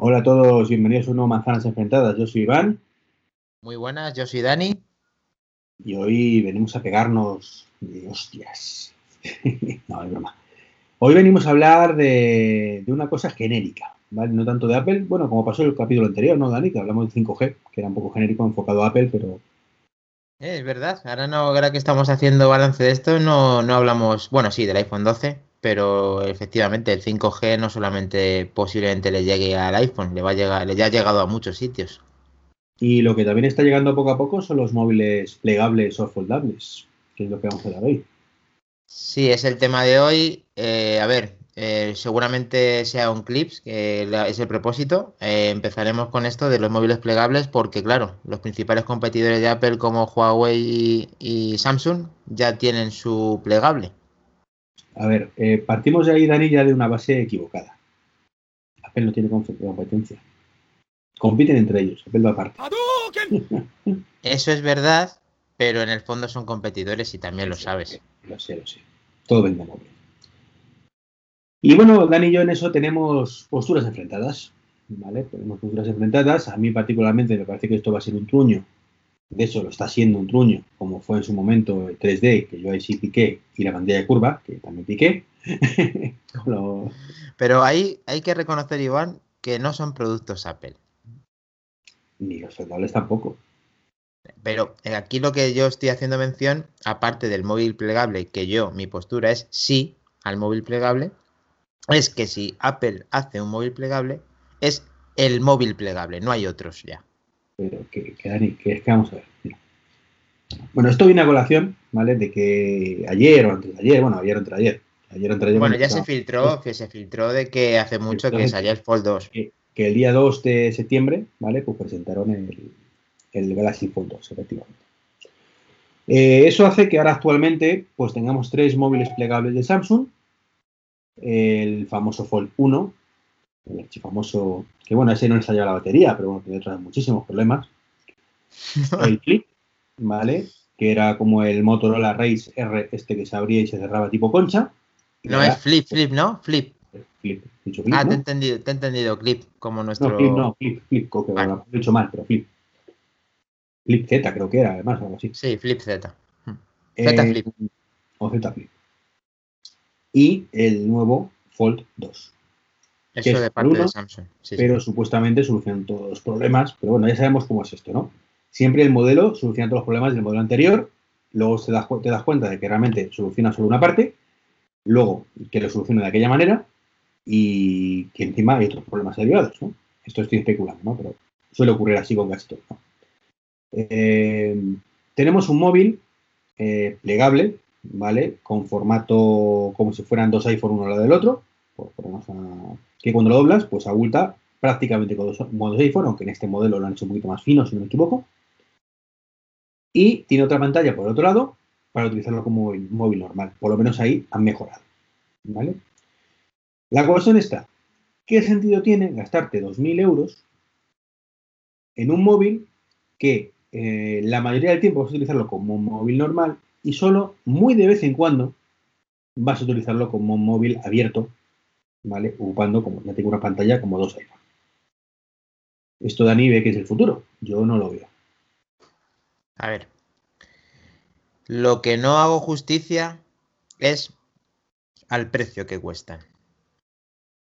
Hola a todos, bienvenidos a uno Manzanas Enfrentadas. Yo soy Iván. Muy buenas, yo soy Dani. Y hoy venimos a pegarnos de hostias. no, es broma. Hoy venimos a hablar de, una cosa genérica, ¿vale? No tanto de Apple, bueno, como pasó en el capítulo anterior, ¿no, Dani? Que hablamos de 5G, que era un poco genérico, enfocado a Apple, pero... Eh, es verdad, ahora no, ahora que estamos haciendo balance de esto, no, no hablamos, bueno, sí, del iPhone 12, pero efectivamente el 5G no solamente posiblemente le llegue al iPhone, le va a llegar, le ya ha llegado a muchos sitios. Y lo que también está llegando poco a poco son los móviles plegables o foldables, que es lo que vamos a hablar hoy. Sí, es el tema de hoy. Eh, a ver, eh, seguramente sea un clips, que es el propósito. Eh, empezaremos con esto de los móviles plegables porque, claro, los principales competidores de Apple como Huawei y Samsung ya tienen su plegable. A ver, eh, partimos de ahí, Dani, ya de una base equivocada. Apple no tiene competencia. Compiten entre ellos, Apple va aparte. Eso es verdad, pero en el fondo son competidores y también lo sabes. Lo sé, lo sé. Todo vende móvil. Y bueno, Dani y yo en eso tenemos posturas enfrentadas. ¿Vale? Tenemos posturas enfrentadas. A mí particularmente me parece que esto va a ser un truño de hecho lo está siendo un truño, como fue en su momento el 3D, que yo ahí sí piqué, y la pantalla de curva, que también piqué. Pero ahí hay que reconocer, Iván, que no son productos Apple. Ni los soldables tampoco. Pero aquí lo que yo estoy haciendo mención, aparte del móvil plegable, que yo, mi postura es sí al móvil plegable, es que si Apple hace un móvil plegable, es el móvil plegable, no hay otros ya pero que, que, que es que vamos a ver. Bueno, esto viene a colación, ¿vale? De que ayer o antes de ayer, bueno, ayer o entre ayer. ayer, entre ayer bueno, ya se filtró, que se filtró de que hace mucho que salía el Fold 2. Que, el día 2 de septiembre, ¿vale? Pues presentaron el, el Galaxy Fold 2, efectivamente. Eh, eso hace que ahora actualmente pues tengamos tres móviles plegables de Samsung, el famoso Fold 1, el archifamoso, que bueno, ese no le salió la batería, pero bueno, tiene otros muchísimos problemas. El Flip, ¿vale? Que era como el Motorola Race R, este que se abría y se cerraba tipo concha. No, es Flip, Flip, ¿no? Flip. Flip, dicho flip ah, te he entendido, te he entendido, Clip, como nuestro... No, Flip, no, Flip, Flip, que lo he dicho mal, pero Flip. Flip Z creo que era, además, algo así. Sí, Flip Z. Hmm. Z Flip. O Z Flip. Y el nuevo Fold 2. Eso de parte de Samsung. pero supuestamente solucionan todos los problemas. Pero bueno, ya sabemos cómo es esto, ¿no? Siempre el modelo soluciona todos los problemas del modelo anterior, luego te das, te das cuenta de que realmente soluciona solo una parte, luego que lo soluciona de aquella manera y que encima hay otros problemas derivados, ¿no? Esto estoy especulando, ¿no? Pero suele ocurrir así con casi todo. Eh, tenemos un móvil eh, plegable, ¿vale? Con formato como si fueran dos iPhone uno al lado del otro, por que cuando lo doblas, pues abulta prácticamente con dos modos de iPhone, aunque en este modelo lo han hecho un poquito más fino, si no me equivoco. Y tiene otra pantalla por el otro lado para utilizarlo como móvil, normal. Por lo menos ahí han mejorado. ¿Vale? La cuestión está, ¿qué sentido tiene gastarte 2.000 euros en un móvil que eh, la mayoría del tiempo vas a utilizarlo como un móvil normal y solo muy de vez en cuando vas a utilizarlo como un móvil abierto ¿vale? Ocupando, como ya tengo una pantalla, como dos iPhones. Esto Dani ve que es el futuro. Yo no lo veo. A ver. Lo que no hago justicia es al precio que cuestan.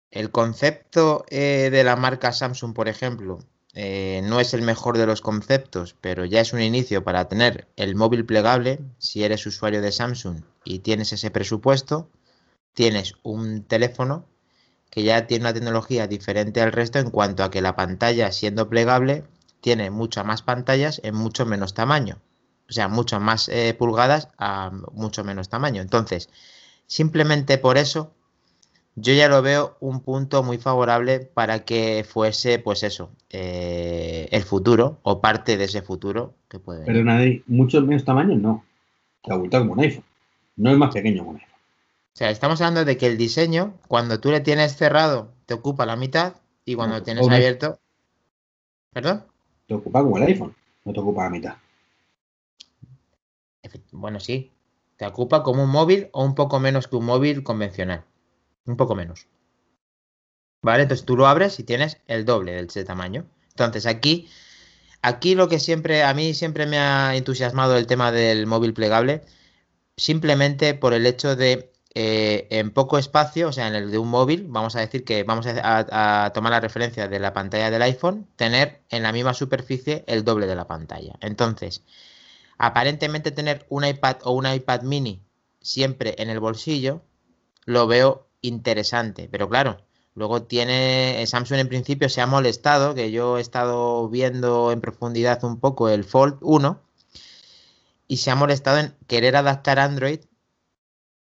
El concepto eh, de la marca Samsung, por ejemplo, eh, no es el mejor de los conceptos, pero ya es un inicio para tener el móvil plegable. Si eres usuario de Samsung y tienes ese presupuesto, tienes un teléfono que ya tiene una tecnología diferente al resto en cuanto a que la pantalla, siendo plegable, tiene muchas más pantallas en mucho menos tamaño. O sea, muchas más eh, pulgadas a mucho menos tamaño. Entonces, simplemente por eso, yo ya lo veo un punto muy favorable para que fuese, pues eso, eh, el futuro o parte de ese futuro que puede Pero nadie, mucho menos tamaño no. Te abulta como un iPhone. No es más pequeño como un iPhone. O sea, estamos hablando de que el diseño, cuando tú le tienes cerrado, te ocupa la mitad y cuando lo tienes abierto. ¿Perdón? Te ocupa como el iPhone, no te ocupa la mitad. Bueno, sí. Te ocupa como un móvil o un poco menos que un móvil convencional. Un poco menos. ¿Vale? Entonces tú lo abres y tienes el doble del de tamaño. Entonces aquí, aquí lo que siempre, a mí siempre me ha entusiasmado el tema del móvil plegable, simplemente por el hecho de eh, en poco espacio, o sea, en el de un móvil, vamos a decir que vamos a, tomar la referencia de la pantalla del iPhone, tener en la misma superficie el doble de la pantalla. Entonces, aparentemente tener un iPad o un iPad mini siempre en el bolsillo, lo veo interesante, pero claro, luego tiene Samsung en principio se ha molestado, que yo he estado viendo en profundidad un poco el Fold 1 y se ha molestado en querer adaptar Android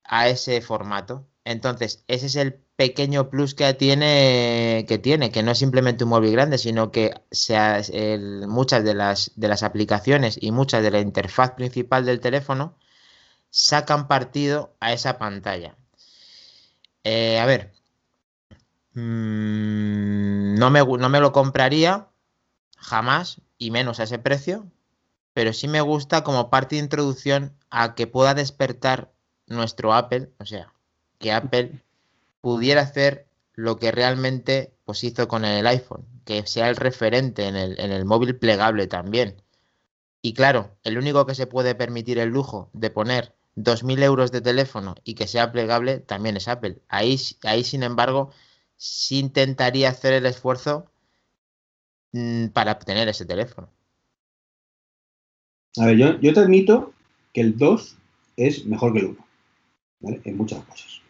a ese formato. Entonces, ese es el pequeño plus que tiene, que tiene, que no es simplemente un móvil grande, sino que muchas de las, de las aplicaciones y muchas de la interfaz principal del teléfono sacan partido a esa pantalla. Eh, a ver, mm, no, me, no me lo compraría jamás y menos a ese precio, pero sí me gusta como parte de introducción a que pueda despertar nuestro Apple, o sea, que Apple pudiera hacer lo que realmente pues, hizo con el iPhone, que sea el referente en el, en el móvil plegable también. Y claro, el único que se puede permitir el lujo de poner 2.000 euros de teléfono y que sea plegable también es Apple. Ahí, ahí sin embargo, sí intentaría hacer el esfuerzo mm, para obtener ese teléfono. A ver, yo, yo te admito que el 2 es mejor que el 1. En muchas cosas.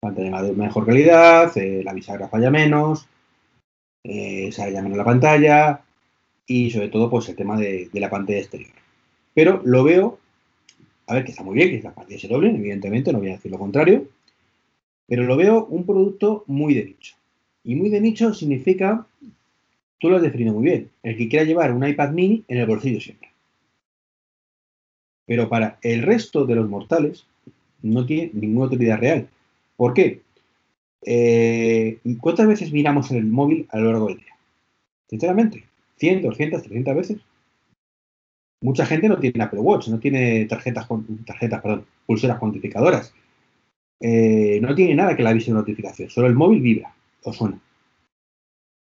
Pantalla de mejor calidad, eh, la bisagra falla menos, eh, se menos la pantalla y sobre todo pues el tema de, la pantalla exterior. Pero lo veo, a ver que está muy bien que las pantallas se doblen, evidentemente, no voy a decir lo contrario, pero lo veo un producto muy de nicho. Y muy de nicho significa, tú lo has definido muy bien, el que quiera llevar un iPad mini en el bolsillo siempre. Pero para el resto de los mortales, no tiene ninguna utilidad real. ¿Por qué? Eh, ¿Cuántas veces miramos en el móvil a lo largo del día? Sinceramente, 100, 200, 300 veces. Mucha gente no tiene Apple Watch, no tiene tarjetas, tarjetas perdón, pulseras cuantificadoras. Eh, no tiene nada que la avise una notificación, solo el móvil vibra o suena.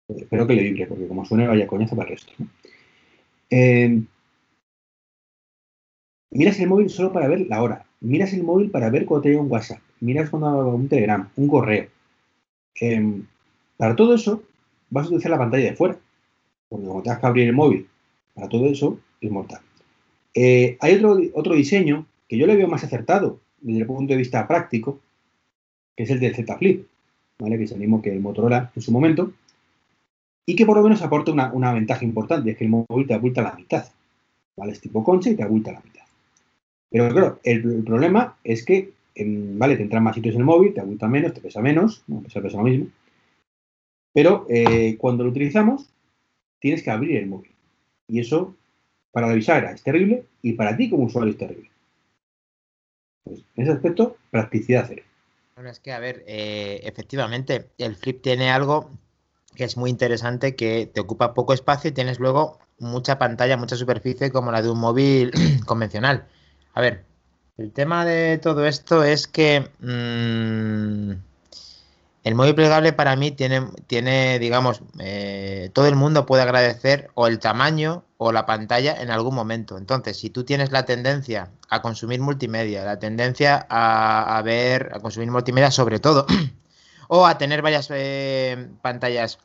Espero que le vibre, porque como suene vaya coñazo para el resto. Eh, miras el móvil solo para ver la hora, miras el móvil para ver cuando te llega un WhatsApp, miras cuando un Telegram, un correo. Em, para todo eso, vas a utilizar la pantalla de fuera. Porque cuando tengas que abrir el móvil, para todo eso, es mortal. Eh, hay otro, otro diseño que yo le veo más acertado desde el punto de vista práctico, que es el del Z Flip, ¿vale? que es el mismo que el Motorola en su momento, y que por lo menos aporta una, ventaja importante, es que el móvil te abulta la mitad. ¿vale? Es tipo concha y te abulta la mitad. Pero claro, el, problema es que, vale, te entran más sitios en el móvil, te aguanta menos, te pesa menos, no, pesa lo mismo. Pero eh, cuando lo utilizamos, tienes que abrir el móvil. Y eso, para la bisagra, es terrible y para ti como usuario es terrible. Pues, en ese aspecto, practicidad cero. Bueno, es que, a ver, eh, efectivamente, el flip tiene algo que es muy interesante, que te ocupa poco espacio y tienes luego mucha pantalla, mucha superficie como la de un móvil convencional. A ver, el tema de todo esto es que mm, el móvil plegable para mí tiene, tiene digamos, eh, todo el mundo puede agradecer o el tamaño o la pantalla en algún momento. Entonces, si tú tienes la tendencia a consumir multimedia, la tendencia a, ver, a consumir multimedia sobre todo, o a tener varias eh, pantallas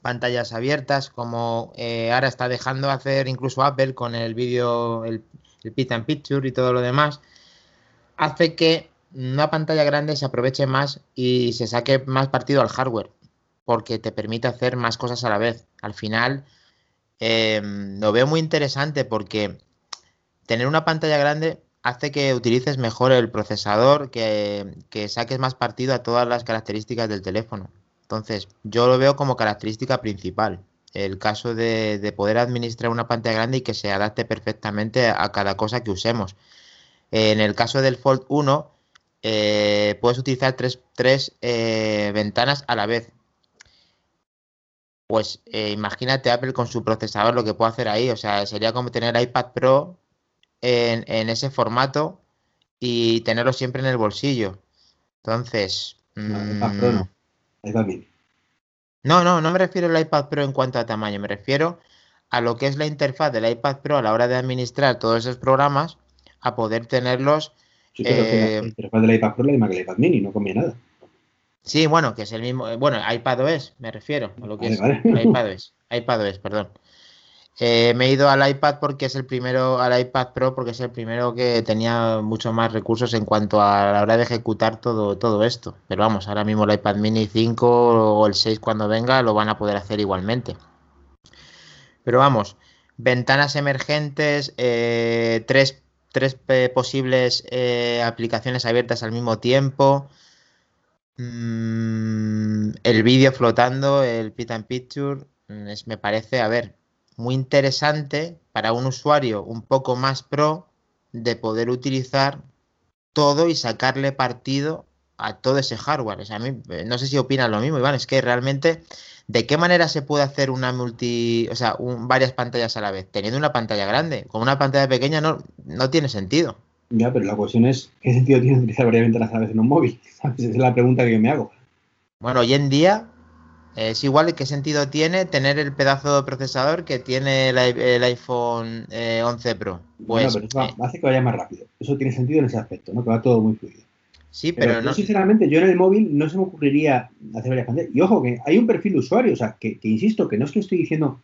pantallas abiertas como eh, ahora está dejando hacer incluso Apple con el vídeo el, el Pit and Picture y todo lo demás, hace que una pantalla grande se aproveche más y se saque más partido al hardware, porque te permite hacer más cosas a la vez. Al final, em, lo veo muy interesante porque tener una pantalla grande hace que utilices mejor el procesador, que, que, saques más partido a todas las características del teléfono. Entonces, yo lo veo como característica principal el caso de, poder administrar una pantalla grande y que se adapte perfectamente a cada cosa que usemos. En el caso del Fold 1, eh, puedes utilizar tres, eh, ventanas a la vez. Pues eh, imagínate Apple con su procesador lo que puede hacer ahí. O sea, sería como tener iPad Pro en, ese formato y tenerlo siempre en el bolsillo. Entonces. iPad Pro no. iPad Mini. No, no, no me refiero al iPad Pro en cuanto a tamaño, me refiero a lo que es la interfaz del iPad Pro a la hora de administrar todos esos programas, a poder tenerlos. Sí, pero que la eh, interfaz del iPad Pro es la misma que el iPad mini, no cambia nada. Sí, bueno, que es el mismo. eh, Bueno, iPadOS, me refiero a lo que Vale, es vale. iPadOS. iPadOS, perdón. Eh, me he ido al iPad porque es el primero, al iPad Pro porque es el primero que tenía mucho más recursos en cuanto a la hora de ejecutar todo, todo esto. Pero vamos, ahora mismo el iPad Mini 5 o el 6 cuando venga lo van a poder hacer igualmente. Pero vamos, ventanas emergentes, eh, tres, tres, eh, posibles aplicaciones abiertas al mismo tiempo. Mm, el vídeo flotando, el Pit and Picture, mm, me parece, a ver, muy interesante para un usuario un poco más pro de poder utilizar todo y sacarle partido a todo ese hardware. O sea, a mí, eh, no sé si opinan lo mismo, Iván, es que realmente, ¿de qué manera se puede hacer una multi, o sea, un- varias pantallas a la vez? Teniendo una pantalla grande, con una pantalla pequeña no, no tiene sentido. Ya, pero la cuestión es, ¿qué sentido tiene utilizar varias ventanas a la vez en un móvil? ¿Sabes? Esa es la pregunta que yo me hago. Bueno, hoy en día es igual qué sentido tiene tener el pedazo de procesador que tiene el, iPhone eh, 11 Pro. Bueno, Pues pero eso hace que vaya más rápido. Eso tiene sentido en ese aspecto, ¿no? Que va todo muy fluido. sí, Pero, pero yo, no. sinceramente, yo en el móvil no se me ocurriría hacer varias pantallas. Y ojo, que hay un perfil de usuario, o sea, que, que insisto, que no es que estoy diciendo.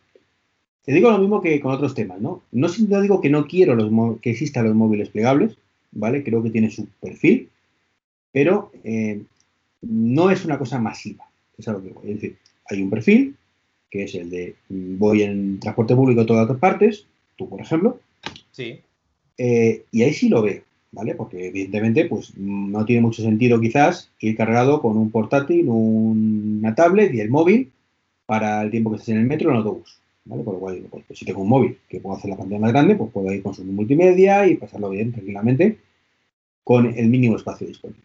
Te digo lo mismo que con otros temas, ¿no? No, no digo que no quiero los que existan los móviles plegables, ¿vale? Creo que tiene su perfil, pero eh, no es una cosa masiva. Es a lo que voy. Es decir, hay un perfil, que es el de mm, voy en transporte público a todas partes, tú, por ejemplo, Sí. eh, y ahí sí lo veo, ¿vale? Porque evidentemente, pues no tiene mucho sentido quizás ir cargado con un portátil, un- una tablet y el móvil para el tiempo que estés en el metro o en el autobús, ¿vale? Por lo cual, pues, pues, si tengo un móvil que puedo hacer la pantalla más grande, pues puedo ir con su multimedia y pasarlo bien tranquilamente con el mínimo espacio disponible.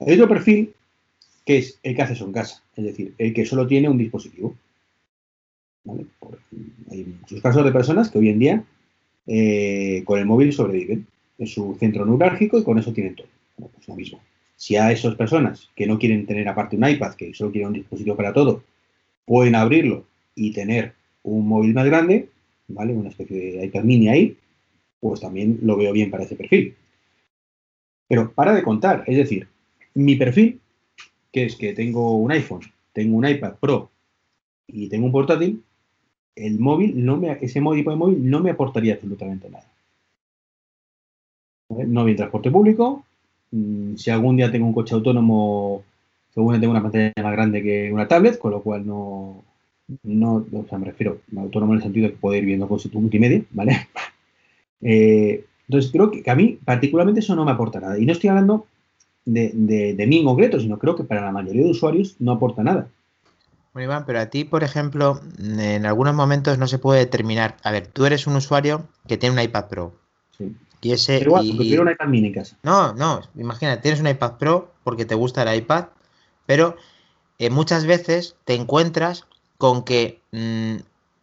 Hay otro perfil que es el que hace eso en casa, es decir, el que solo tiene un dispositivo. hay muchos casos de personas que hoy en día eh, con el móvil sobreviven. Es su centro neurálgico y con eso tienen todo. Bueno, pues lo mismo. Si a esas personas que no quieren tener aparte un iPad, que solo quieren un dispositivo para todo, pueden abrirlo y tener un móvil más grande, ¿vale? Una especie de iPad mini ahí, pues también lo veo bien para ese perfil. Pero para de contar, es decir, mi perfil, que es que tengo un iPhone, tengo un iPad Pro y tengo un portátil, el móvil no me, ese tipo de móvil no me aportaría absolutamente nada. No en transporte público. mm, Si algún día tengo un coche autónomo, según tengo una pantalla más grande que una tablet, con lo cual no, no, o sea, me refiero autónomo en el sentido de que puedo ir viendo con su multimedia, ¿vale? Eh, entonces creo que a mí particularmente eso no me aporta nada. Y no estoy hablando de, de- de mí en concreto, sino creo que para la mayoría de usuarios no aporta nada. Bueno, Iván, pero a ti, por ejemplo, en algunos momentos no se puede determinar. A ver, tú eres un usuario que tiene un iPad Pro. Sí. Y ese. Pero igual, y- una iPad mini en casa. No, no, imagina, tienes un iPad Pro porque te gusta el iPad, pero eh, muchas veces te encuentras con que, mm,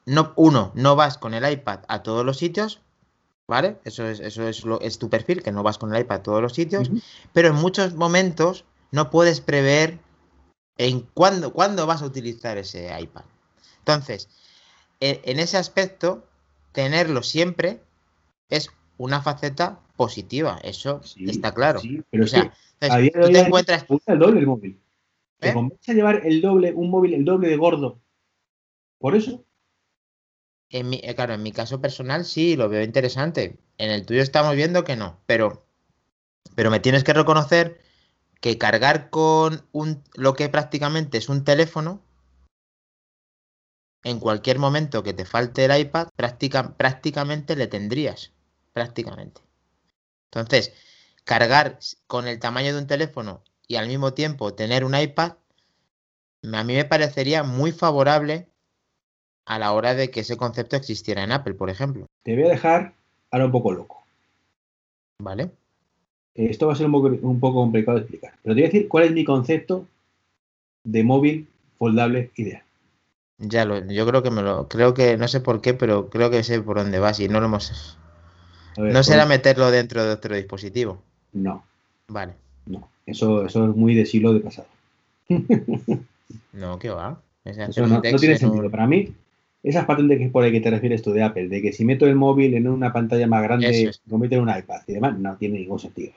no, uno, no vas con el iPad a todos los sitios, ¿vale? Eso es, eso es, lo, es tu perfil, que no vas con el iPad a todos los sitios, pero en muchos momentos no puedes prever en cuándo, cuándo vas a utilizar ese iPad. Entonces, en, en ese aspecto, tenerlo siempre es una faceta positiva, eso Sí, está claro. sí, pero O sea, que entonces, a tú te encuentras, el doble el móvil. ¿Te ¿Eh? compensa llevar el doble, un móvil el doble de gordo? Por eso, en mi, eh, claro, en mi caso personal sí, lo veo interesante. En el tuyo estamos viendo que no, pero, pero me tienes que reconocer que cargar con un, lo que prácticamente es un teléfono, en cualquier momento que te falte el iPad, práctica- prácticamente le tendrías. Prácticamente. Entonces, cargar con el tamaño de un teléfono y al mismo tiempo tener un iPad, a mí me parecería muy favorable a la hora de que ese concepto existiera en Apple, por ejemplo. te voy a dejar ahora un poco loco. ¿Vale? Eh, Esto va a ser un poco, un poco complicado de explicar. Pero te voy a decir cuál es mi concepto de móvil foldable ideal. Ya lo, yo creo que me lo, creo que, no sé por qué, pero creo que sé por dónde vas y no lo hemos. Ver, No será pues, meterlo dentro de otro dispositivo. No, Vale. no. Eso, eso es muy de siglo de pasado. No, ¿qué va? Eso no, tiene sentido. Para mí, esas patentes que por ahí que te refieres tú de Apple, de que si meto el móvil en una pantalla más grande, lo meto en un iPad y demás, no tiene ningún sentido.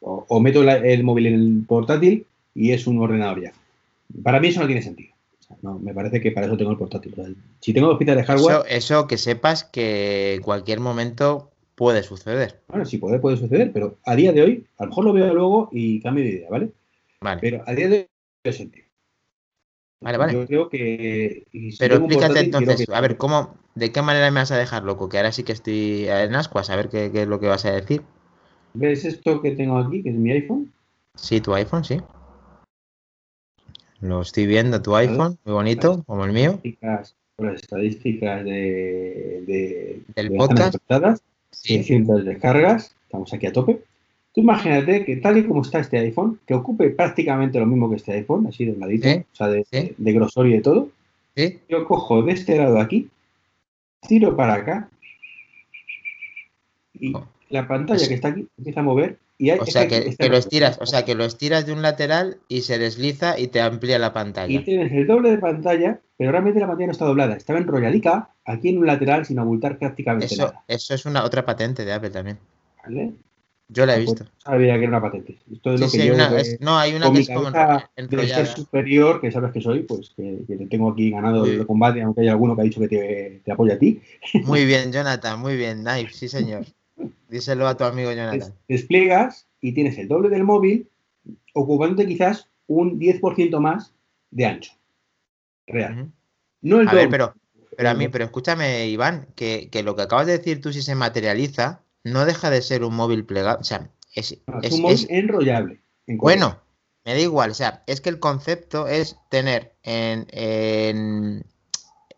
O, meto el móvil en el portátil y es un ordenador ya. Para mí eso no tiene sentido. no, me parece que para eso tengo el portátil. si tengo dos piezas de hardware. Eso, que sepas que en cualquier momento puede suceder. Bueno, sí puede, puede suceder, pero a día de hoy, a lo mejor lo veo luego y cambio de idea, ¿vale? Vale. Pero a día de hoy tiene sentido. Vale, vale. Yo creo que. Pero explícate entonces, a ver, ¿cómo, ¿de qué manera me vas a dejar loco? Que ahora sí que estoy en ascuas, a ver qué, qué es lo que vas a decir. ¿Ves esto que tengo aquí, que es mi iPhone? Sí, tu iPhone, sí. Lo estoy viendo, tu iPhone, muy bonito, como el mío. Las estadísticas de, del podcast. 600 descargas, estamos aquí a tope. Tú imagínate que tal y como está este iPhone, que ocupe prácticamente lo mismo que este iPhone, así de ladito, o sea, de, grosor y de todo. Yo cojo de este lado aquí, tiro para acá y oh. la pantalla que está aquí empieza a mover o sea, que, lo estiras, o sea, que lo estiras de un lateral y se desliza y te amplía la pantalla. Y tienes el doble de pantalla, pero realmente la pantalla no está doblada, estaba enrolladica aquí en un lateral sin abultar prácticamente eso, nada. Eso es una otra patente de Apple también. ¿Vale? Yo la he pues visto. sabía que era una patente. Esto es lo que yo no, hay una que es como enrollada. superior, que sabes que soy, pues que, te tengo aquí ganado el combate, aunque hay alguno que ha dicho que te, te apoya a ti. Muy bien, Jonathan, muy bien, Knife, sí señor. Díselo a tu amigo Jonathan. Despliegas y tienes el doble del móvil, ocupándote quizás un 10% más de ancho. Real. No el a Ver, pero, pero a mí, pero escúchame, Iván, que, lo que acabas de decir tú, si se materializa, no deja de ser un móvil plegable. O sea, es, un móvil enrollable. bueno, me da igual. O sea, es que el concepto es tener en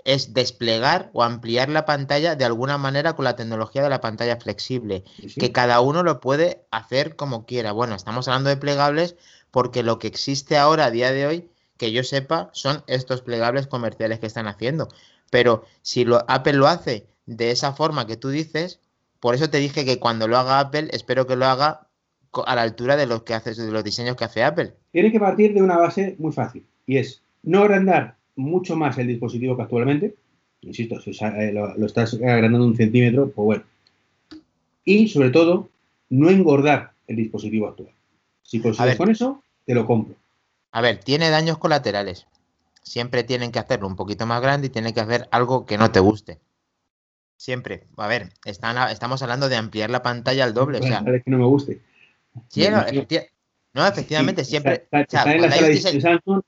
es desplegar o ampliar la pantalla de alguna manera con la tecnología de la pantalla flexible, que cada uno lo puede hacer como quiera. Bueno, estamos hablando de plegables porque lo que existe ahora a día de hoy, que yo sepa, son estos plegables comerciales que están haciendo. Pero si lo, Apple lo hace de esa forma que tú dices, por eso te dije que cuando lo haga Apple, espero que lo haga a la altura de los que hace, de los diseños que hace Apple. Tiene que partir de una base muy fácil y es no agrandar mucho más el dispositivo que actualmente. Insisto, si eh, lo, estás agrandando un centímetro, pues bueno. Y sobre todo, no engordar el dispositivo actual. Si consigues con eso, te lo compro. A ver, tiene daños colaterales. Siempre tienen que hacerlo un poquito más grande y tienen que hacer algo que no te guste. Siempre. A ver, estamos hablando de ampliar la pantalla al doble. o sea, que no me guste. no, efectivamente, siempre. Está, en la sala de Samsung,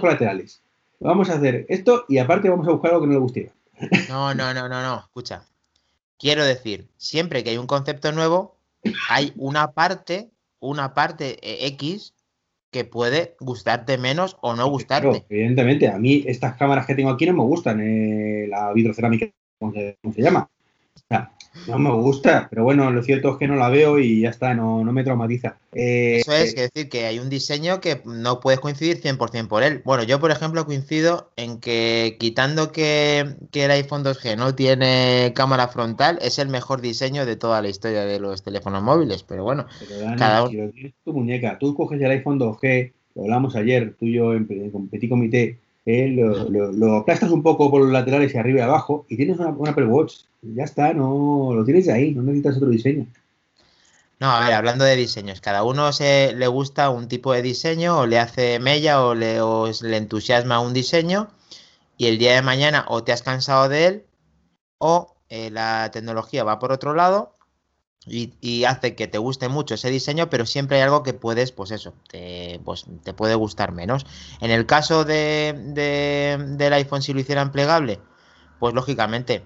colaterales vamos a hacer esto y aparte vamos a buscar algo que no le guste. No, no, no, no, no. Escucha. Quiero decir, siempre que hay un concepto nuevo, hay una parte, una parte eh, X que puede gustarte menos o no gustarte. evidentemente, a mí estas cámaras que tengo aquí no me gustan, eh, la vitrocerámica, ¿cómo se, llama? O sea, no me gusta, pero bueno, lo cierto es que no la veo y ya está, no, me traumatiza. Eh, Eso es, que decir que hay un diseño que no puedes coincidir 100% por él. Bueno, yo por ejemplo coincido en que quitando que, el iPhone 2G no tiene cámara frontal, es el mejor diseño de toda la historia de los teléfonos móviles, pero bueno. cada uno... tu muñeca, tú coges el iPhone 2G, lo hablamos ayer, tú y yo en, en Petit Comité, eh, lo, aplastas un poco por los laterales y arriba y abajo y tienes una, una Apple Watch. Ya está, no lo tienes ahí, no necesitas otro diseño. No, a ver, hablando de diseños, cada uno se le gusta un tipo de diseño o le hace mella o le, le entusiasma un diseño y el día de mañana o te has cansado de él o eh, la tecnología va por otro lado y, hace que te guste mucho ese diseño, pero siempre hay algo que puedes, pues eso, te, pues, te puede gustar menos. En el caso de, del iPhone, si lo hicieran plegable, pues lógicamente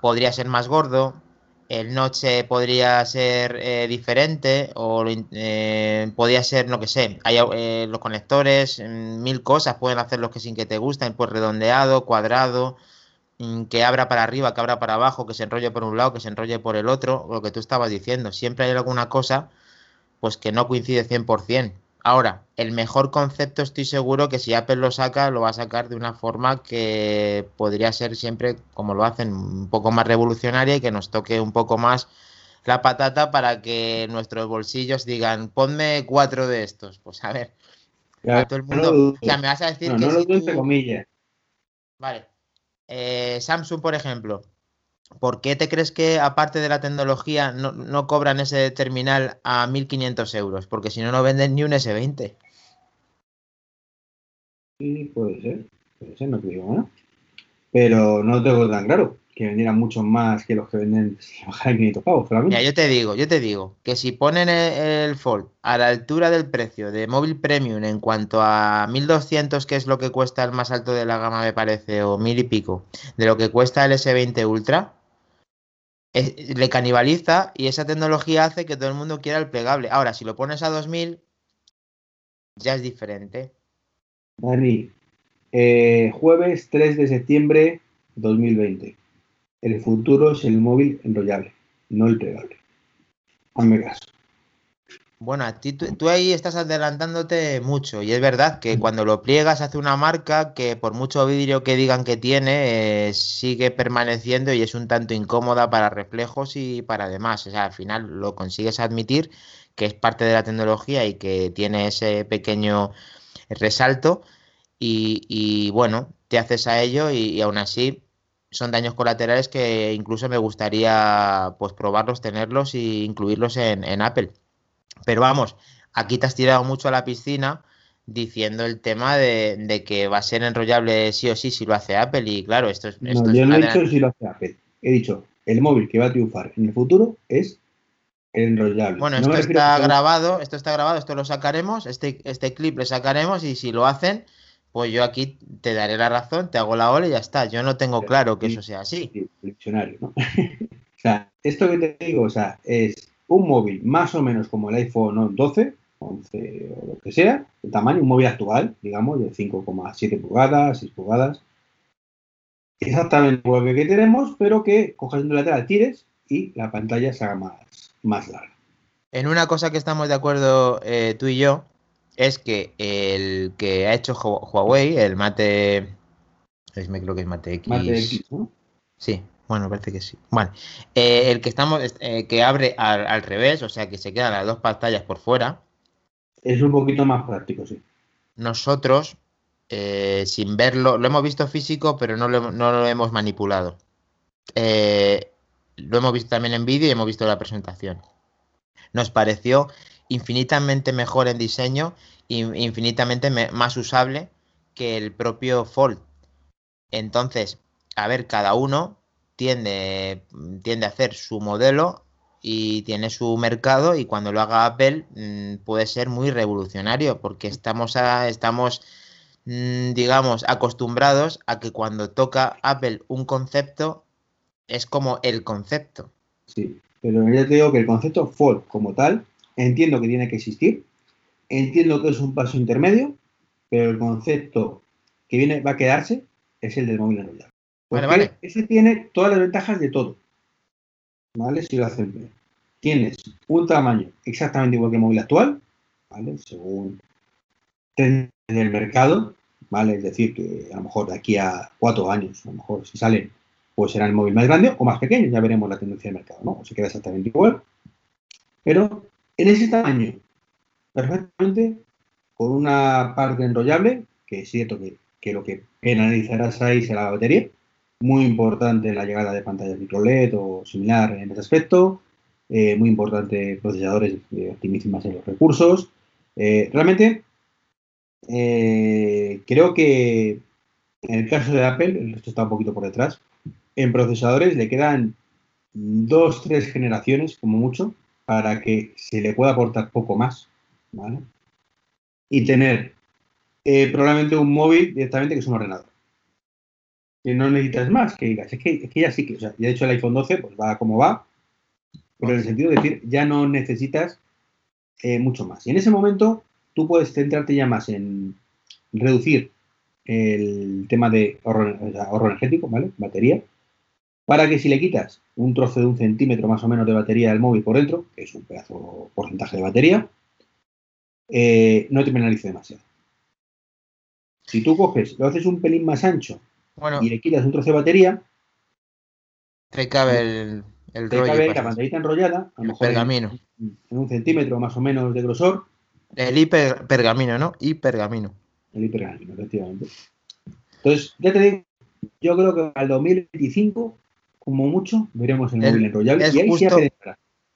podría ser más gordo, el noche podría ser eh, diferente o eh, podría ser, no que sé, hay eh, los conectores, mm, mil cosas pueden hacer los que sin que te gusten, pues redondeado, cuadrado, que abra para arriba, que abra para abajo, que se enrolle por un lado, que se enrolle por el otro, lo que tú estabas diciendo. Siempre hay alguna cosa pues que no coincide 100%. Ahora, el mejor concepto estoy seguro que si Apple lo saca, lo va a sacar de una forma que podría ser siempre, como lo hacen, un poco más revolucionaria y que nos toque un poco más la patata para que nuestros bolsillos digan, ponme cuatro de estos. Pues a ver, todo el mundo... o sea, me vas a decir que... No, lo comillas Vale. Eh, Samsung, por ejemplo, ¿por qué te crees que, aparte de la tecnología, no, no cobran ese terminal a 1.500 euros? Porque si no, no venden ni un S20. Sí, puede ser. Puede ser, no te digo nada. Pero no tengo tan claro que vendieran mucho más que los que venden si bajan 500 pavos. Ya, yo te digo, yo te digo que si ponen el, el Fold a la altura del precio de móvil premium en cuanto a 1200, que es lo que cuesta el más alto de la gama, me parece, o mil y pico, de lo que cuesta el S20 Ultra, eh, le canibaliza y esa tecnología hace que todo el mundo quiera el plegable. Ahora, si lo pones a 2000, ya es diferente. Dani, eh, jueves 3 de septiembre 2020. El futuro es el móvil enrollable, no el plegable. Hazme caso. Bueno, a ti, tú, tú ahí estás adelantándote mucho y es verdad que Mm. cuando lo pliegas hace una marca que por mucho vidrio que digan que tiene, eh, sigue permaneciendo y es un tanto incómoda para reflejos y para demás. O sea, al final lo consigues admitir que es parte de la tecnología y que tiene ese pequeño resalto y, y, bueno, te haces a ello y, y aún así son daños colaterales que incluso me gustaría pues probarlos, tenerlos e incluirlos en, en Apple. Pero vamos, aquí te has tirado mucho a la piscina diciendo el tema de, de que va a ser enrollable sí o sí si lo hace Apple. Y claro, esto es, esto No, es yo no he dicho si lo hace Apple. He dicho, el móvil que va a triunfar en el futuro es el enrollable. Bueno, No esto está grabado, esto está grabado, esto lo sacaremos, este, este clip lo sacaremos y si lo hacen, pues yo aquí te daré la razón, te hago la ola y ya está. Yo no tengo claro que eso sea así. Sí, el diccionario, ¿no? o sea, esto que te digo, o sea, es un móvil más o menos como el iPhone ¿no? 12, 11 o lo que sea, el tamaño, un móvil actual, digamos, de 5,7 pulgadas, 6 pulgadas. Exactamente igual que, que tenemos, pero que coges un lateral, tires y la pantalla se haga más, más larga. En una cosa que estamos de acuerdo eh, tú y yo es que el que ha hecho Hu- Huawei, el Mate, es, me creo que es Mate X, Mate X, ¿no? sí, bueno, parece que sí. Bueno, eh, el que estamos, eh, que abre al, al revés, o sea que se quedan las dos pantallas por fuera, Es un poquito más práctico, sí. nosotros, eh, sin verlo, lo hemos visto físico, pero no lo, no lo hemos manipulado. Lo hemos visto también en vídeo y hemos visto la presentación. Nos pareció infinitamente mejor en diseño y infinitamente me- más usable que el propio Fold. Entonces, a ver, cada uno tiende, tiende a hacer su modelo y tiene su mercado y cuando lo haga Apple mm, puede ser muy revolucionario porque estamos, a- estamos mm, digamos, acostumbrados a que cuando toca Apple un concepto es como el concepto. Sí, pero ya te digo que el concepto Fold como tal, entiendo que tiene que existir, entiendo que es un paso intermedio, pero el concepto que viene va a quedarse es el del móvil enrollable. Vale, vale. ese tiene todas las ventajas de todo. ¿Vale? Si lo hacen bien. Tienes un tamaño exactamente igual que el móvil actual, ¿vale? Según tendencias del mercado, ¿vale? Es decir, que a lo mejor de aquí a cuatro años, a lo mejor si salen, pues será el móvil más grande o más pequeño, ya veremos la tendencia del mercado, ¿no? O se queda exactamente igual. Pero en ese tamaño, perfectamente, con una parte enrollable, que es cierto que, que lo que penalizarás ahí será la batería, muy importante la llegada de pantallas micro LED o similar en ese aspecto, eh, muy importante procesadores eh, optimísimas en los recursos. Eh, realmente, eh, creo que en el caso de Apple, el resto está un poquito por detrás, en procesadores le quedan dos, tres generaciones como mucho para que se le pueda aportar poco más, ¿vale? Y tener eh, probablemente un móvil directamente que es un ordenador. Que no necesitas más, que digas, es que, es que ya sí que, o sea, ya de hecho el iPhone 12 pues va como va, pero en el sentido de decir, ya no necesitas eh, mucho más. Y en ese momento tú puedes centrarte ya más en reducir el tema de ahorro, ahorro energético, ¿vale? Batería, para que si le quitas un trozo de un centímetro más o menos de batería del móvil por dentro, que es un pedazo porcentaje de batería, eh, no te penalice demasiado. Si tú coges, lo haces un pelín más ancho Bueno, y le quitas un trozo de batería, te cabe el, el te rollo. cabe la pantallita enrollada, a lo mejor en, pergamino. en un centímetro más o menos de grosor, El hiper pergamino, ¿no? Hipergamino. el hipergamino, efectivamente. Entonces, ya te digo Yo creo que al 2025, como mucho, veremos el, El- móvil enrollable. es Y ahí justo-.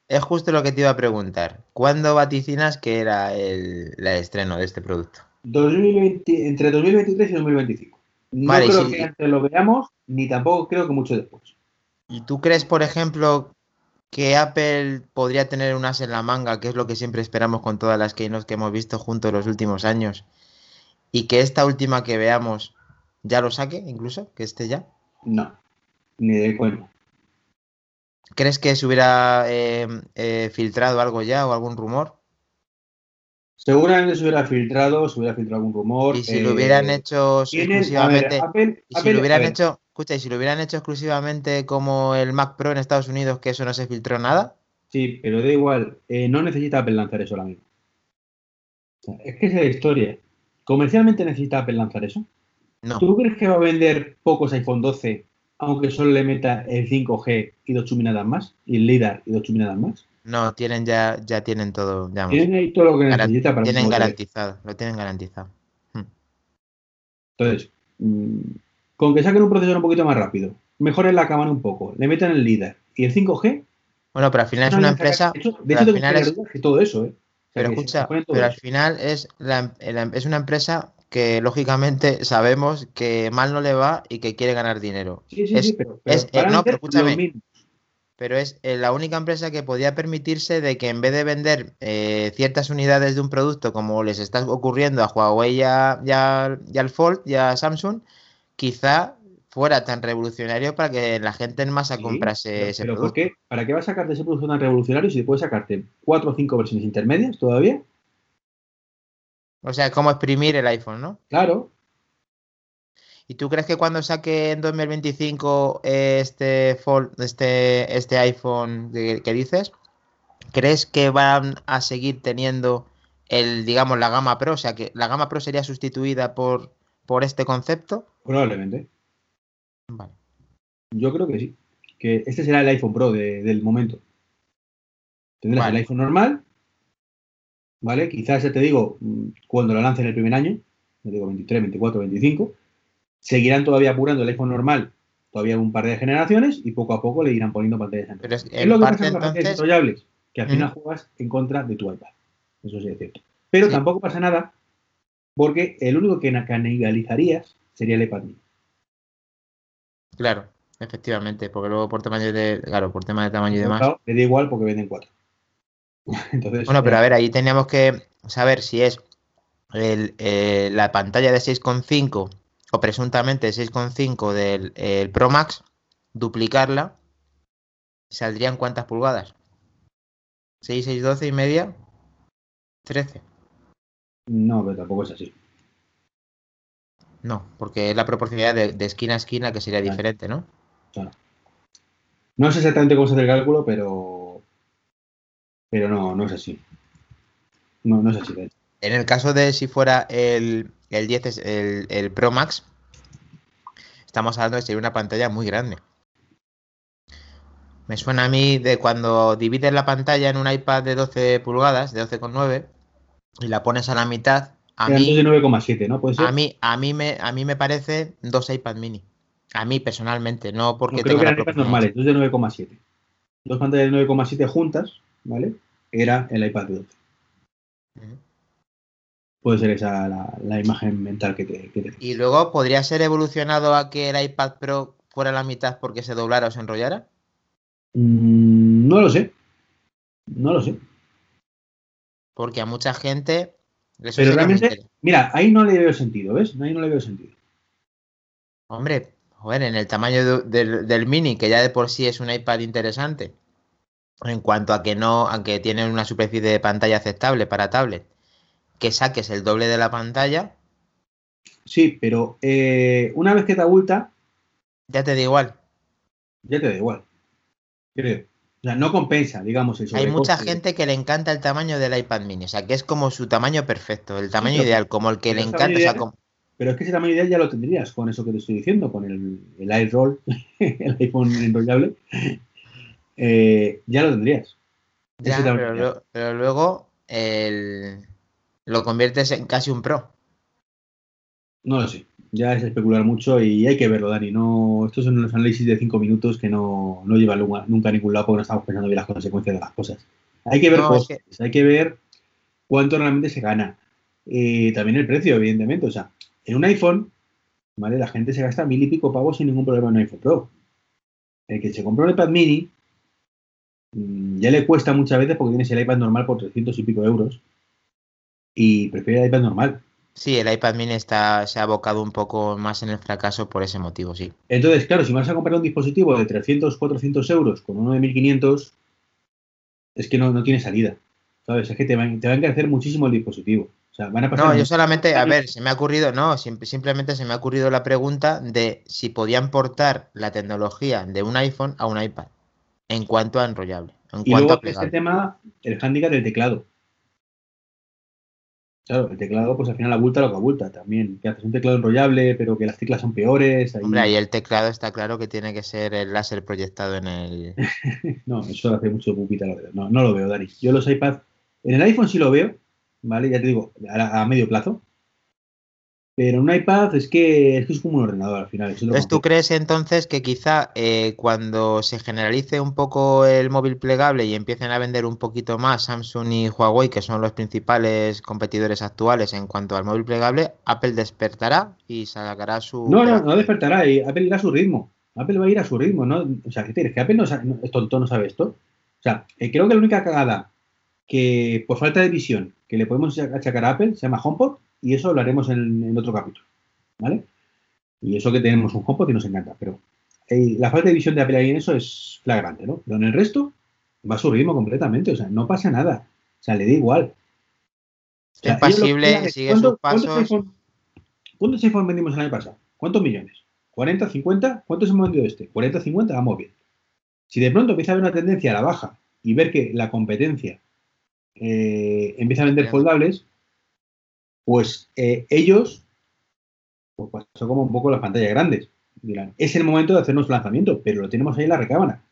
Es justo lo que te iba a preguntar. ¿Cuándo vaticinas que era el, el estreno de este producto? 2020 entre 2023 y 2025. No Vale, creo si- que antes lo veamos, ni tampoco creo que mucho después. ¿Y tú crees, por ejemplo, que Apple podría tener un as en la manga, que es lo que siempre esperamos con todas las keynotes que hemos visto juntos los últimos años, y que esta última que veamos ya lo saque, incluso, que esté ya? No, ni de coña. ¿Crees que se hubiera eh, eh, filtrado algo ya o algún rumor? Seguramente se hubiera filtrado, se hubiera filtrado algún rumor. Y si eh, lo hubieran hecho ver, exclusivamente, Apple- y si Apple- lo hubieran hecho, escucha, y si lo hubieran hecho exclusivamente como el Mac Pro en Estados Unidos, que eso no se filtró nada, Sí, pero da igual, eh, no necesita Apple lanzar eso ahora mismo. O sea, es que esa es la historia. ¿Comercialmente necesita Apple lanzar eso? no. ¿Tú crees que va a vender pocos iPhone 12 aunque solo le meta el 5G y dos chuminadas más? Y el LiDAR y dos chuminadas más. No, tienen ya, ya tienen todo, ya, Tienen ahí todo lo que necesita para tienen garantizado, lo tienen garantizado. Entonces, mm, con que saquen un procesador un poquito más rápido, mejoren la cámara un poco, le metan el LiDAR y el 5G. Bueno, pero al final es una empresa, De hecho, de pero hecho al final es- que todo eso, ¿eh? O sea, pero escucha, pero al final es, la, la- es una empresa que lógicamente sabemos que mal no le va y que quiere ganar dinero. Sí, sí, es- sí, pero, pero es- eh, no, pero escúchame. es eh, la única empresa que podía permitirse de que en vez de vender eh, ciertas unidades de un producto como les está ocurriendo a Huawei y, a- y a- y al Fold y a Samsung, quizá fuera tan revolucionario para que la gente en masa Sí, comprase pero- ese pero ¿por producto. qué? ¿Para qué vas a sacarte ese producto tan revolucionario si puedes sacarte cuatro o cinco versiones intermedias todavía? O sea, cómo exprimir el iPhone, ¿no? Claro. ¿Y tú crees que cuando saque en 2025 eh, este Fold, este, este iPhone que, que dices, crees que van a seguir teniendo el, digamos, la gama Pro? O sea, que la gama Pro sería sustituida por, por este concepto. Probablemente. Vale. Yo creo que sí. Que este será el iPhone Pro de- del momento. Tendrás Vale. el iPhone normal, ¿vale? Quizás, ya te digo, mm, cuando lo lancen el primer año, no digo 23, 24, 25, seguirán todavía apurando el iPhone normal todavía un par de generaciones y poco a poco le irán poniendo pantallas en Pero es, ¿Qué es lo que pasa con las pantallas entonces, enrollables? Que al final Ujú. juegas en contra de tu iPad. Eso sí es cierto. Pero Sí. tampoco pasa nada porque el único que canibalizarías sería el iPad mini. claro, efectivamente, porque luego por tamaño de, claro, por tema de tamaño y demás. lado, Le da igual porque venden cuatro. Entonces, Bueno, pero eh, a ver, ahí teníamos que saber si es el, eh, la pantalla de 6,5 o presuntamente 6,5 del el Pro Max, duplicarla, ¿saldrían cuántas pulgadas? 6, 6, 12 y media, 13. no, pero tampoco es así. No, porque es la proporcionalidad de, de esquina a esquina que sería Vale. diferente, ¿no? No sé exactamente cómo se hace el cálculo, pero. Pero no, no es así. No, no es así. En el caso de si fuera el, el 10, es el, el Pro Max, estamos hablando de ser una pantalla muy grande. Me suena a mí de cuando divides la pantalla en un iPad de 12 pulgadas, de 12,9, y la pones a la mitad, a mí, 9,7, ¿no? Puede ser. a mí, a mí me, a mí me parece dos iPad mini. A mí personalmente, no No, porque creo tenga que eran normales, dos de 9,7. Dos pantallas de 9,7 juntas, ¿vale? Era el iPad de 12. Ujú. Puede ser esa la, la imagen mental que te, que te- Y luego podría ser evolucionado a que el iPad Pro fuera la mitad porque se doblara o se enrollara. Mm, no lo sé. No lo sé. Porque a mucha gente. Eso Pero realmente, mira, ahí no le veo sentido, ¿ves? Ahí no le veo sentido. Hombre, joder, en el tamaño de- del, del mini, que ya de por sí es un iPad interesante. En cuanto a que no, aunque tiene una superficie de pantalla aceptable para tablet, que saques el doble de la pantalla, Sí, pero eh, una vez que te abulta, ya te da igual. ya te da igual. Creo. O sea, no compensa, digamos, el Hay mucha gente que le encanta el tamaño del iPad mini, o sea, que es como su tamaño perfecto, el tamaño ideal, como el que le encanta. tamaño o sea, ideal- como- Pero es que ese tamaño ideal ya lo tendrías con eso que te estoy diciendo, con el, el iRoll, el iPhone enrollable. Eh, ya lo tendrías. Ya, pero, luego- pero luego el- lo conviertes en casi un Pro. No lo sé. ya es especular mucho y hay que verlo, Dani. No, estos son unos análisis de cinco minutos que no, no llevan nunca a ningún lado porque no estamos pensando bien las consecuencias de las cosas. Hay que ver cosas, hay que ver cuánto realmente se gana. Eh, también el precio, evidentemente. O sea, en un iPhone, ¿vale? La gente se gasta mil y pico pavos sin ningún problema en un iPhone Pro. El que se compra un iPad mini ya le cuesta muchas veces porque tienes el iPad normal por 300 y pico euros y prefiere el iPad normal. Sí, el iPad mini está, se ha abocado un poco más en el fracaso por ese motivo, sí. Entonces, claro, si vas a comprar un dispositivo de 300, 400 euros con uno de 1500, es que no, no tiene salida. ¿Sabes? Es que te va, te va a encarecer muchísimo el dispositivo. O sea, van a pasar no, yo solamente, a ver, se me ha ocurrido, no, simplemente se me ha ocurrido la pregunta de si podían portar la tecnología de un iPhone a un iPad en cuanto a enrollable. En y cuanto luego a este tema, el handicap del teclado. Claro, el teclado, pues al final abulta lo que abulta también. Que haces un teclado enrollable, pero que las teclas son peores. Ahí... Hombre, y el teclado está claro que tiene que ser el láser proyectado en el. no, eso hace mucho pupita, la verdad. No, no lo veo, Dani. Yo los iPads. En el iPhone sí lo veo, ¿vale? Ya te digo, a, a medio plazo. Pero un iPad es que, es como un ordenador al final. Entonces, ¿tú crees entonces que quizá eh, cuando se generalice un poco el móvil plegable y empiecen a vender un poquito más Samsung y Huawei, que son los principales competidores actuales en cuanto al móvil plegable, Apple despertará y sacará su... No, no, no despertará, Apple irá a su ritmo. Apple va a ir a su ritmo, ¿no? O sea, ¿qué tienes? ¿Que Apple no, es tonto, no sabe esto? O sea, eh, creo que la única cagada que por falta de visión que le podemos achacar a Apple se llama HomePod y eso lo haremos en, otro capítulo, ¿vale? Y eso que tenemos un HomePod que nos encanta, pero eh, la falta de visión de Apple ahí en eso es flagrante, ¿no? Pero en el resto va a su ritmo completamente, o sea, no pasa nada, o sea, le da igual. es pasible, sigue sus pasos. ¿Cuántos iPhone vendimos el año pasado? ¿Cuántos millones? ¿40, 50? ¿Cuántos hemos vendido este? 40, 50, vamos bien. Si de pronto empieza a haber una tendencia a la baja y ver que la competencia eh, empieza a vender foldables, pues eh, ellos, pues pasó como un poco las pantallas grandes. Dirán, es el momento de hacernos lanzamiento, pero lo tenemos ahí en la recámara.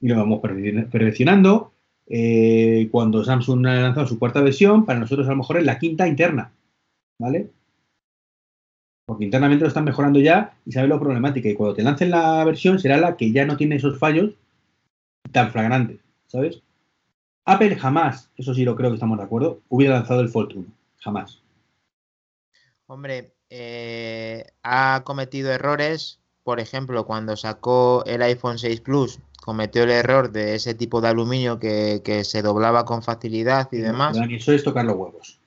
Y lo vamos perfeccionando. Eh, cuando Samsung ha lanzado su cuarta versión, para nosotros a lo mejor es la quinta interna. ¿Vale? Porque internamente lo están mejorando ya y sabe lo problemática. Y cuando te lancen la versión será la que ya no tiene esos fallos tan flagrantes. ¿Sabes? Apple jamás, eso sí lo creo que estamos de acuerdo, hubiera lanzado el Fold 1. Jamás. Hombre, eh, ha cometido errores. Por ejemplo, cuando sacó el iPhone 6 Plus, cometió el error de ese tipo de aluminio que, se doblaba con facilidad y demás. eso es tocar los huevos.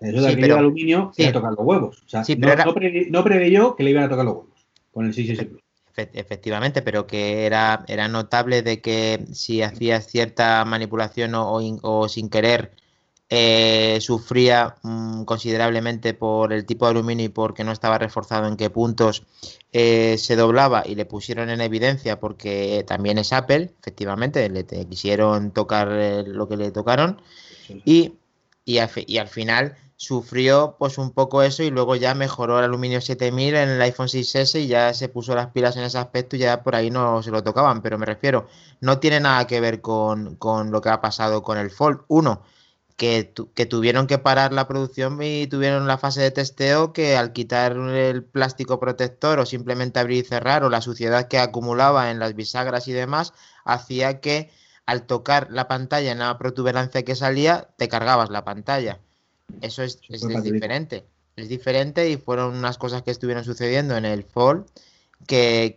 Eso de aquello de aluminio es tocar los huevos. O sea, no, preveyó que le iban a tocar los huevos con el 6 Plus. Efectivamente, pero que era, era notable de que si hacías cierta manipulación o sin querer eh, sufría mm, considerablemente por el tipo de aluminio y porque no estaba reforzado en qué puntos eh, se doblaba y le pusieron en evidencia porque también es Apple, efectivamente, le quisieron tocar eh, lo que le tocaron y, y, al final sufrió pues un poco eso y luego ya mejoró el aluminio 7000 en el iPhone 6S y ya se puso las pilas en ese aspecto y ya por ahí no se lo tocaban, pero me refiero, no tiene nada que ver con, con lo que ha pasado con el Fold 1 que, tuvieron que parar la producción y tuvieron la fase de testeo que al quitar el plástico protector o simplemente abrir y cerrar o la suciedad que acumulaba en las bisagras y demás, hacía que al tocar la pantalla en la protuberancia que salía, te cargabas la pantalla. Eso es, es diferente. Es diferente y fueron unas cosas que estuvieron sucediendo en el fall que,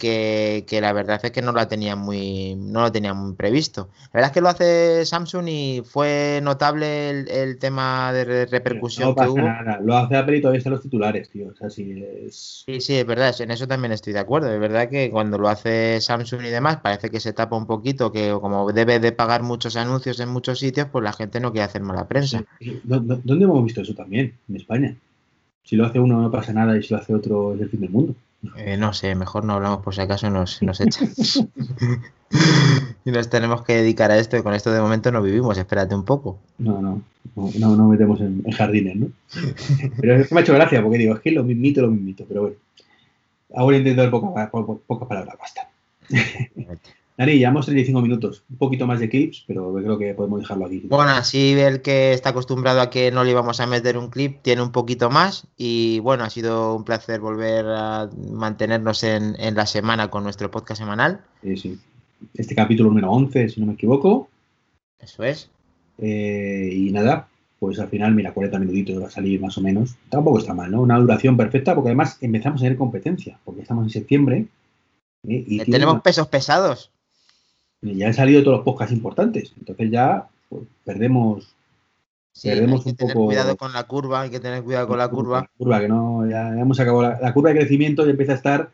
que, la verdad es que no lo tenían muy no lo tenían previsto. La verdad es que lo hace Samsung y fue notable el, tema de repercusión que hubo. Nada. Lo hace Apple y todavía están los titulares, tío. O sea, sí, es... sí, sí, es verdad, en eso también estoy de acuerdo. Es verdad que cuando lo hace Samsung y demás, parece que se tapa un poquito, que como debe de pagar muchos anuncios en muchos sitios, pues la gente no quiere hacer mala prensa. ¿Dónde hemos visto eso también? En España. Si lo hace uno no pasa nada y si lo hace otro es el fin del mundo. Eh, no sé, mejor no hablamos por si acaso nos, nos echan. y nos tenemos que dedicar a esto y con esto de momento no vivimos, espérate un poco. No, no, no, no metemos en, jardines, ¿no? pero es que me ha hecho gracia porque digo, es que lo mismito, lo mismito, pero bueno. Ahora intento pocas palabras, basta. Dani, llevamos 35 minutos, un poquito más de clips, pero creo que podemos dejarlo aquí. Bueno, así el que está acostumbrado a que no le íbamos a meter un clip tiene un poquito más y bueno, ha sido un placer volver a mantenernos en, la semana con nuestro podcast semanal. Sí, sí. Este capítulo número 11, si no me equivoco. Eso es. Eh, y nada, pues al final, mira, 40 minutitos va a salir más o menos. Tampoco está mal, ¿no? Una duración perfecta porque además empezamos a tener competencia, porque estamos en septiembre. ¿eh? Y tenemos pesos pesados ya han salido todos los podcasts importantes. Entonces ya pues, perdemos. perdemos hay que tener cuidado con la curva, hay que tener cuidado con la curva. curva, que no, ya hemos acabado la, curva de crecimiento y empieza a estar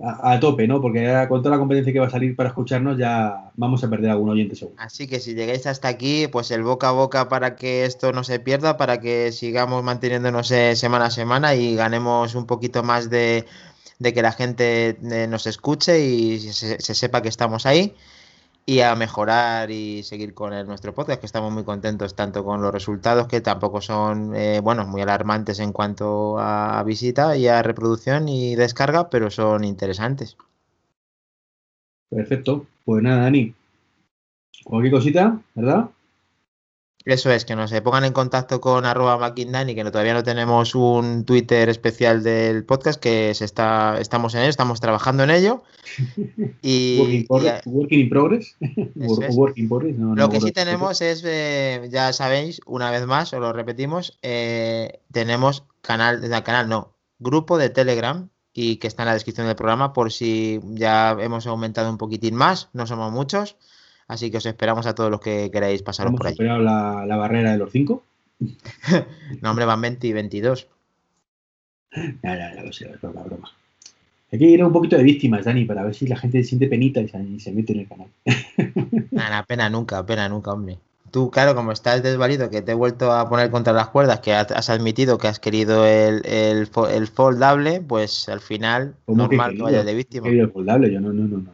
a, tope, ¿no? Porque ya con toda la competencia que va a salir para escucharnos, ya vamos a perder algún oyente seguro. Así que si llegáis hasta aquí, pues el boca a boca para que esto no se pierda, para que sigamos manteniéndonos eh, semana a semana y ganemos un poquito más de, que la gente eh, nos escuche y se sepa que estamos ahí y a mejorar y seguir con nuestro podcast, que estamos muy contentos tanto con los resultados que tampoco son, eh, bueno, muy alarmantes en cuanto a visita y a reproducción y descarga, pero son interesantes. Perfecto. Pues nada, Dani. Cualquier cosita, ¿verdad? Eso es, que nos se pongan en contacto con arroba y que no, todavía no tenemos un Twitter especial del podcast, que se está, estamos en ello, estamos trabajando en ello. Y, working, in progress. lo que sí tenemos es, eh, ya sabéis, una vez más, os lo repetimos, eh, tenemos canal, canal no, grupo de Telegram y que está en la descripción del programa por si ya hemos aumentado un poquitín más, no somos muchos. Así que os esperamos a todos los que queráis pasaros por ahí. superado la, la barrera de los 5? no, hombre, van 20 y 22. Ya, ya, ya lo sé, es broma, broma. Hay que ir un poquito de víctimas, Dani, para ver si la gente se siente penita y se, mete en el canal. Nada, pena nunca, pena nunca, hombre. Tú, claro, como estás desvalido, que te he vuelto a poner contra las cuerdas, que has admitido que has querido el, el, foldable, pues al final, normal que, vayas de víctima. el foldable, yo no, no, no. No,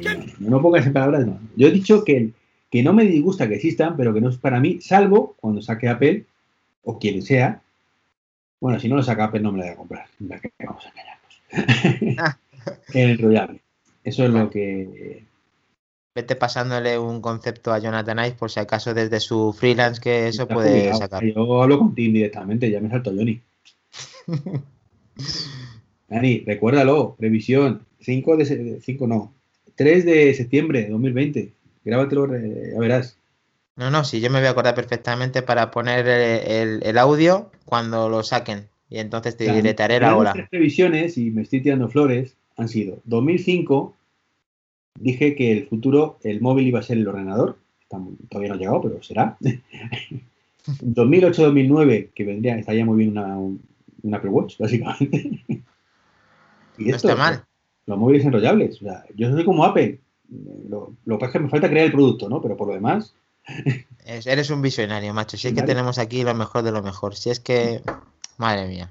no, no, pongas en palabras, no. Yo he dicho que, que no me disgusta que existan, pero que no es para mí, salvo cuando saque Apple, o quien sea. Bueno, si no lo saca Apple, no me lo voy a comprar. Vamos a engañarnos. el enrollable. Eso es lo que vete pasándole un concepto a Jonathan Ice por si acaso desde su freelance que eso puede sacar. Yo hablo con Tim directamente, ya me salto Johnny. Dani, recuérdalo, previsión 5 de 5 no, 3 de septiembre de 2020. Grábatelo, ya verás. No, no, sí, yo me voy a acordar perfectamente para poner el, audio cuando lo saquen. Y entonces te directaré la hora. Las previsiones, y me estoy tirando flores, han sido 2005, dije que el futuro, el móvil iba a ser el ordenador. Todavía no ha llegado, pero será. 2008-2009, que vendría, estaría muy bien una, una Apple Watch, básicamente. y esto, no está mal. Los móviles enrollables. O sea, yo soy como Apple. Lo, lo, que pasa es que me falta crear el producto, ¿no? Pero por lo demás. eres un visionario, macho. Si es que tenemos aquí lo mejor de lo mejor. Si es que. Madre mía.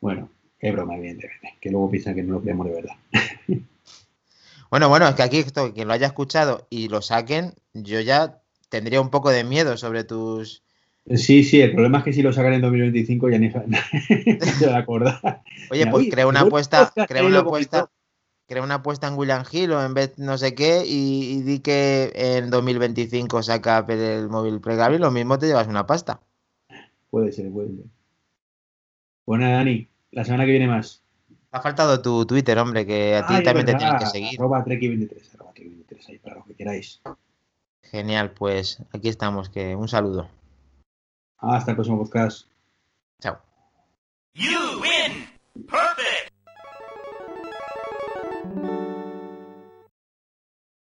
Bueno, qué broma, evidentemente. Que luego piensan que no lo creemos de verdad. Bueno, bueno, es que aquí esto, quien lo haya escuchado y lo saquen, yo ya tendría un poco de miedo sobre tus. Sí, sí, el problema es que si lo sacan en 2025 ya ni se va a acordar. Oye, pues crea una apuesta, crea una apuesta, crea una apuesta en William Hill o en vez no sé qué y, di que en 2025 saca el móvil plegable y lo mismo te llevas una pasta. Puede ser, puede ser. Bueno, Dani, la semana que viene más. Ha faltado tu Twitter, hombre, que a ti también te tienes que seguir. Arroba 23 arroba 23 ahí para lo que queráis. Genial, pues aquí estamos, que un saludo. Hasta el próximo podcast. Chao. You win.